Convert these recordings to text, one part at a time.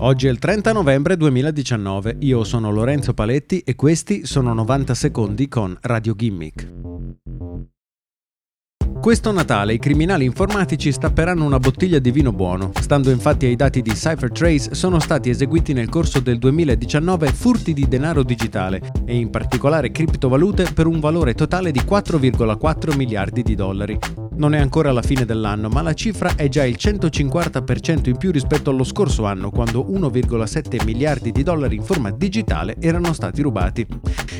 Oggi è il 30 novembre 2019, io sono Lorenzo Paletti e questi sono 90 secondi con Radio Gimmick. Questo Natale i criminali informatici stapperanno una bottiglia di vino buono. Stando infatti ai dati di CypherTrace, sono stati eseguiti nel corso del 2019 furti di denaro digitale e in particolare criptovalute per un valore totale di 4,4 miliardi di dollari. Non è ancora la fine dell'anno, ma la cifra è già il 150% in più rispetto allo scorso anno, quando 1,7 miliardi di dollari in forma digitale erano stati rubati.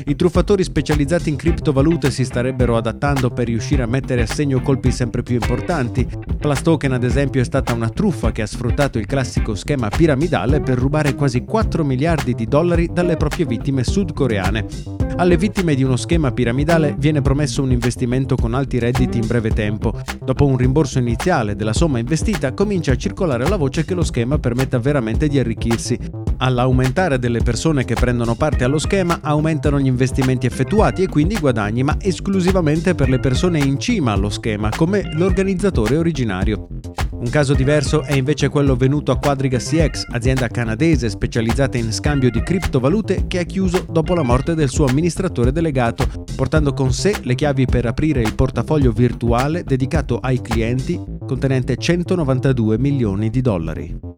I truffatori specializzati in criptovalute si starebbero adattando per riuscire a mettere a segno colpi sempre più importanti. Plastoken, ad esempio, è stata una truffa che ha sfruttato il classico schema piramidale per rubare quasi 4 miliardi di dollari dalle proprie vittime sudcoreane. Alle vittime di uno schema piramidale viene promesso un investimento con alti redditi in breve tempo. Dopo un rimborso iniziale della somma investita comincia a circolare la voce che lo schema permetta veramente di arricchirsi. All'aumentare delle persone che prendono parte allo schema aumentano gli investimenti effettuati e quindi i guadagni, ma esclusivamente per le persone in cima allo schema, come l'organizzatore originario. Un caso diverso è invece quello venuto a Quadriga CX, azienda canadese specializzata in scambio di criptovalute che ha chiuso dopo la morte del suo amministratore delegato, portando con sé le chiavi per aprire il portafoglio virtuale dedicato ai clienti contenente 192 milioni di dollari.